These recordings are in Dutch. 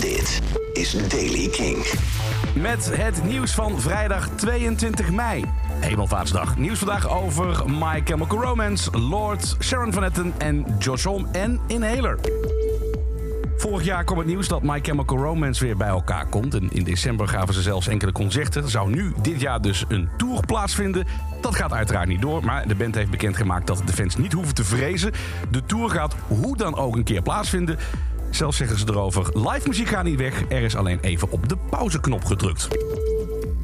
Dit is Daily King. Met het nieuws van vrijdag 22 mei. Hemelvaartsdag. Nieuws vandaag over My Chemical Romance, Lord, Sharon Van Etten en Josh Homme en Inhaler. Vorig jaar kwam het nieuws dat My Chemical Romance weer bij elkaar komt. En in december gaven ze zelfs enkele concerten. Er zou nu dit jaar dus een tour plaatsvinden. Dat gaat uiteraard niet door, maar de band heeft bekendgemaakt dat de fans niet hoeven te vrezen. De tour gaat hoe dan ook een keer plaatsvinden. Zelfs zeggen ze erover: live muziek gaat niet weg, er is alleen even op de pauzeknop gedrukt.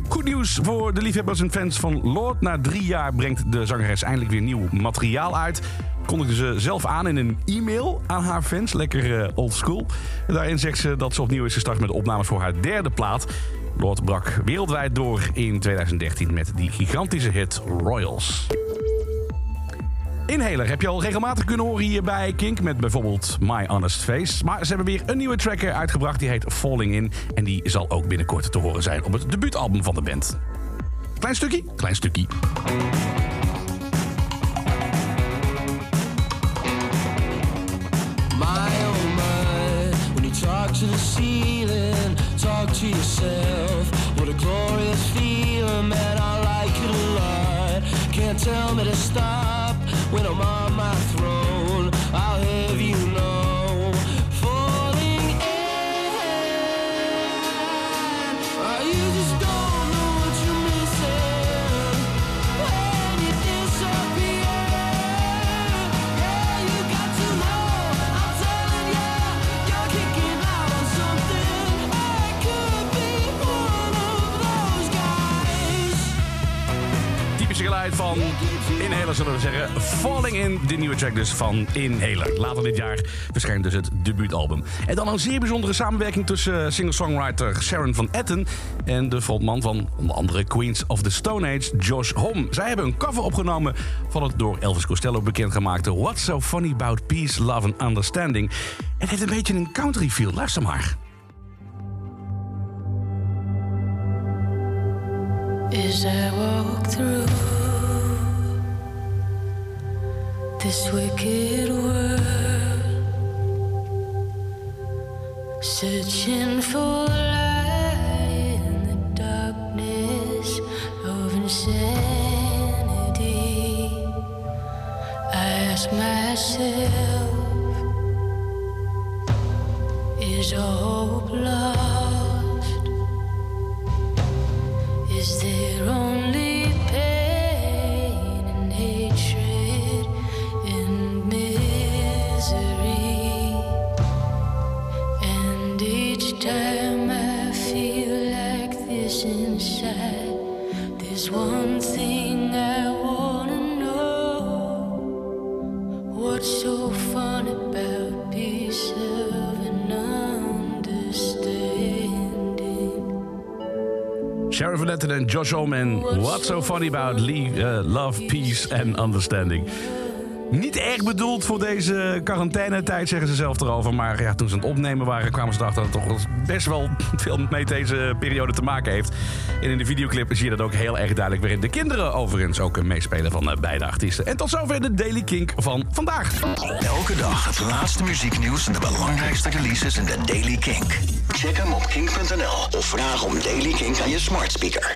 Goed nieuws voor de liefhebbers en fans van Lord. Na drie jaar brengt de zangeres eindelijk weer nieuw materiaal uit. Kondigde ze zelf aan in een e-mail aan haar fans. Lekker uh, old school. Daarin zegt ze dat ze opnieuw is gestart met opnames voor haar derde plaat. Lord brak wereldwijd door in 2013 met die gigantische hit Royals. Inhaler heb je al regelmatig kunnen horen hier bij Kink met bijvoorbeeld My Honest Face. Maar ze hebben weer een nieuwe tracker uitgebracht die heet Falling In. En die zal ook binnenkort te horen zijn op het debuutalbum van de band. Klein stukje, klein stukje. Talk to the ceiling, talk to yourself. What a glorious feeling, man, I like it a lot. Can't tell me to stop when I'm on my throne. I'll have you know, falling in. Oh, you just van Inhaler zullen we zeggen. Falling In, de nieuwe track dus van Inhaler. Later dit jaar verschijnt dus het debuutalbum. En dan een zeer bijzondere samenwerking tussen singer-songwriter Sharon Van Etten... en de frontman van onder andere Queens of the Stone Age, Josh Homme. Zij hebben een cover opgenomen van het door Elvis Costello bekendgemaakte... What's So Funny About Peace, Love and Understanding. Het heeft een beetje een country feel. Luister maar. As I walk through this wicked world, searching for light in the darkness of insanity, I ask myself, is all hope lost? Is there each time I feel like this inside, there's one thing I wanna know. What's so about understanding? Josh Homme What's So Funny About Le- uh, Love, Peace and Understanding. Niet erg bedoeld voor deze quarantainetijd, zeggen ze zelf erover. Maar ja, toen ze aan het opnemen waren, kwamen ze erachter dat het toch best wel veel met deze periode te maken heeft. En in de videoclip zie je dat ook heel erg duidelijk, waarin de kinderen overigens ook meespelen van eh, beide artiesten. En tot zover de Daily Kink van vandaag. Elke dag het laatste muzieknieuws en de belangrijkste releases in de Daily Kink. Check hem op kink.nl of vraag om Daily Kink aan je smart speaker.